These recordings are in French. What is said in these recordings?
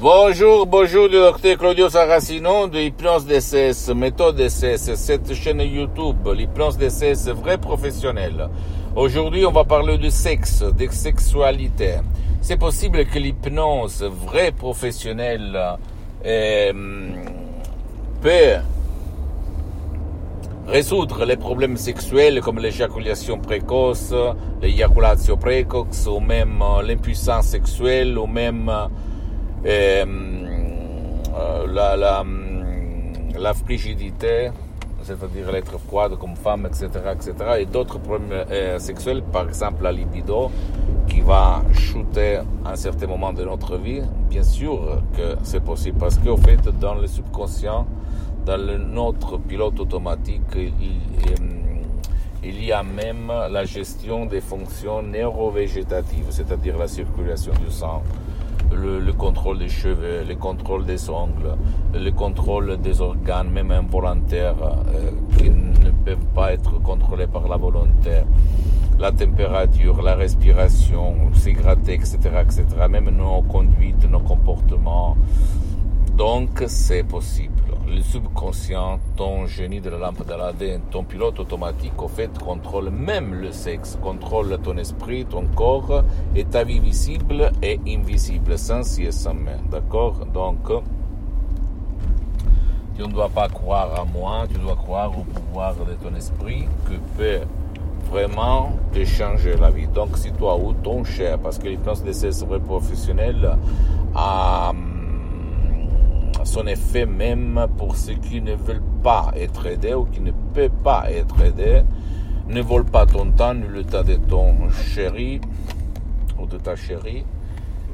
Bonjour, bonjour le docteur Claudio Saracino de l'hypnose DCS, méthode DCS, cette chaîne YouTube, l'hypnose DCS vrai professionnel. Aujourd'hui, on va parler de sexe, de sexualité. C'est possible que l'hypnose vrai professionnel euh, peut résoudre les problèmes sexuels comme l'éjaculation précoce, l'éjaculation précoce, ou même l'impuissance sexuelle, ou même euh, la, la, la, frigidité, c'est-à-dire l'être froide comme femme, etc., etc., et d'autres problèmes euh, sexuels, par exemple la libido, qui va chuter à un certain moment de notre vie. Bien sûr que c'est possible, parce qu'au fait, dans le subconscient, dans notre pilote automatique, il, il, y a même la gestion des fonctions neurovégétatives, c'est-à-dire la circulation du sang, le, contrôle des cheveux, le contrôle des ongles, le contrôle des organes, même involontaires, euh, qui ne peuvent pas être contrôlés par la volonté, la température, la respiration, s'égratter, etc., etc., même nos conduites, nos comportements. Donc, c'est possible le subconscient, ton génie de la lampe d'Aladin, ton pilote automatique, au fait, contrôle même le sexe, contrôle ton esprit, ton corps et ta vie visible et invisible, sans si et sans main. D'accord? Donc, tu ne dois pas croire à moi, tu dois croire au pouvoir de ton esprit que peut vraiment te changer la vie. Donc, si toi ou ton cher, parce que l'hypnose de ces professionnels a son effet même pour ceux qui ne veulent pas être aidés ou qui ne peuvent pas être aidés. Ne vole pas ton temps ni le temps de ton chéri ou de ta chérie.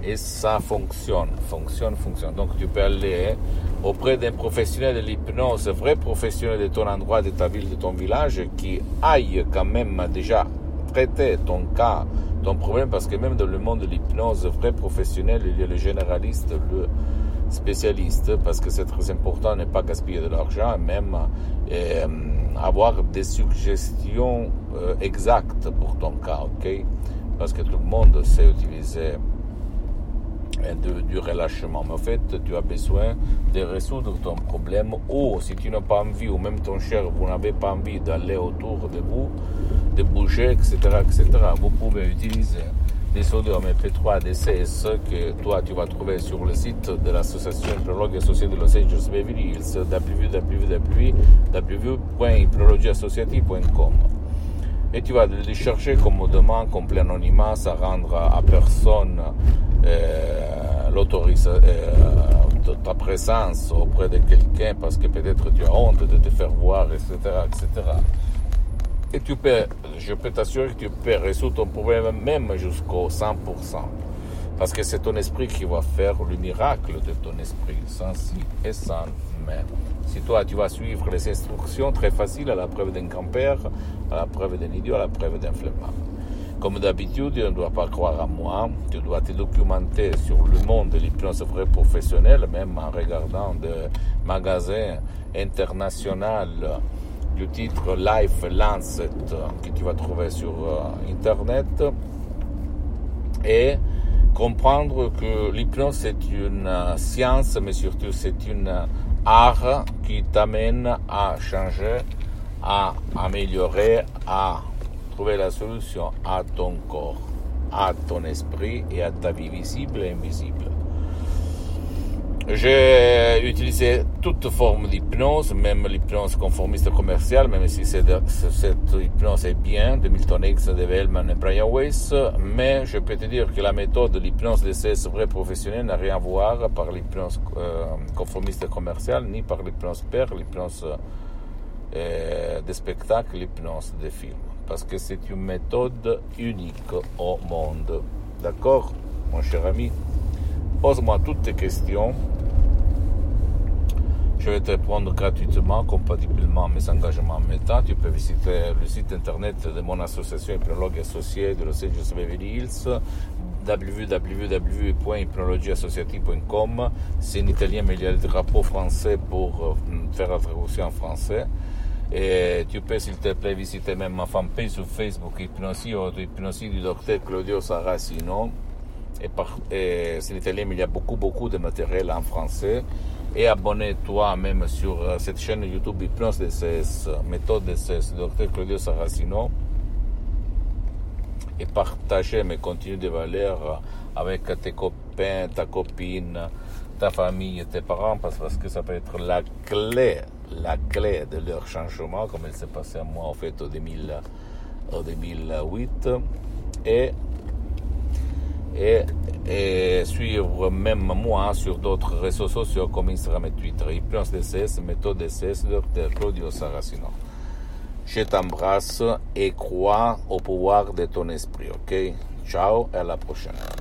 Et ça fonctionne, fonctionne, fonctionne. Donc tu peux aller auprès d'un professionnel de l'hypnose, vrai professionnel de ton endroit, de ta ville, de ton village, qui aille quand même déjà traiter ton cas, ton problème, parce que même dans le monde de l'hypnose, vrai professionnel, il y a le généraliste, le spécialiste parce que c'est très important ne pas gaspiller de l'argent, même euh, avoir des suggestions euh, exactes pour ton cas, ok? Parce que tout le monde sait utiliser euh, du relâchement. Mais en fait, tu as besoin de résoudre ton problème ou si tu n'as pas envie, ou même ton cher, vous n'avez pas envie d'aller autour de vous, de bouger, etc., etc., vous pouvez utiliser des audios MP3 DCS que toi tu vas trouver sur le site de l'association Hypnologue Associée de Los Angeles Beverly Hills www.hypnologieassociative.com et tu vas les chercher commodément, complet anonymat, ça rendra à personne euh, l'autorisation euh, de ta présence auprès de quelqu'un parce que peut-être tu as honte de te faire voir, etc., etc. Et tu peux, je peux t'assurer que tu peux résoudre ton problème même jusqu'au 100%. Parce que c'est ton esprit qui va faire le miracle de ton esprit, sans si et sans mais. Si toi tu vas suivre les instructions, très facile, à la preuve d'un grand-père, à la preuve d'un idiot, à la preuve d'un flemmard. Comme d'habitude, tu ne dois pas croire à moi, tu dois te documenter sur le monde de l'hypnose vrai professionnel, même en regardant des magasins internationaux du titre Life Lancet que tu vas trouver sur euh, Internet et comprendre que l'hypnose c'est une euh, science, mais surtout c'est une art qui t'amène à changer, à améliorer, à trouver la solution à ton corps, à ton esprit et à ta vie visible et invisible. J'ai utilisé toute forme d'hypnose, même l'hypnose conformiste commerciale, même si cette hypnose est bien, de Milton Higgs, de Vellman et Brian Weiss, mais je peux te dire que la méthode de l'hypnose de ces professionnels n'a rien à voir par l'hypnose euh, conformiste commerciale, ni par l'hypnose père, l'hypnose euh, des spectacles, l'hypnose des films, parce que c'est une méthode unique au monde. D'accord, mon cher ami? Pose-moi toutes tes questions. Je vais te répondre gratuitement, compatiblement à mes engagements en méta. Tu peux visiter le site internet de mon association Hypnologue Associée de Los Angeles Beverly Hills www.hypnologieassociative.com C'est en italien, mais il y a le drapeau français pour euh, faire la traduction en français. Et tu peux, s'il te plaît, visiter même ma fanpage sur Facebook, Hypnosie ou Hypnosie du docteur Claudio Saracino Et, c'est en italien, mais il y a beaucoup, beaucoup de matériel en français. Et abonne-toi même sur cette chaîne YouTube Hypnose DCS, méthode DCS, Dr Claudio Saracino. Et partager mes contenus de valeur avec tes copains, ta copine, ta famille, tes parents, parce que ça peut être la clé, la clé de leur changement, comme il s'est passé à moi en fait au 2000, au 2008. Et, et, suivre même moi sur d'autres réseaux sociaux comme Instagram et Twitter. Hypnose DCS, méthode DCS, Dr Claudio Saracino. Je t'embrasse et crois au pouvoir de ton esprit, ok? Ciao et à la prochaine.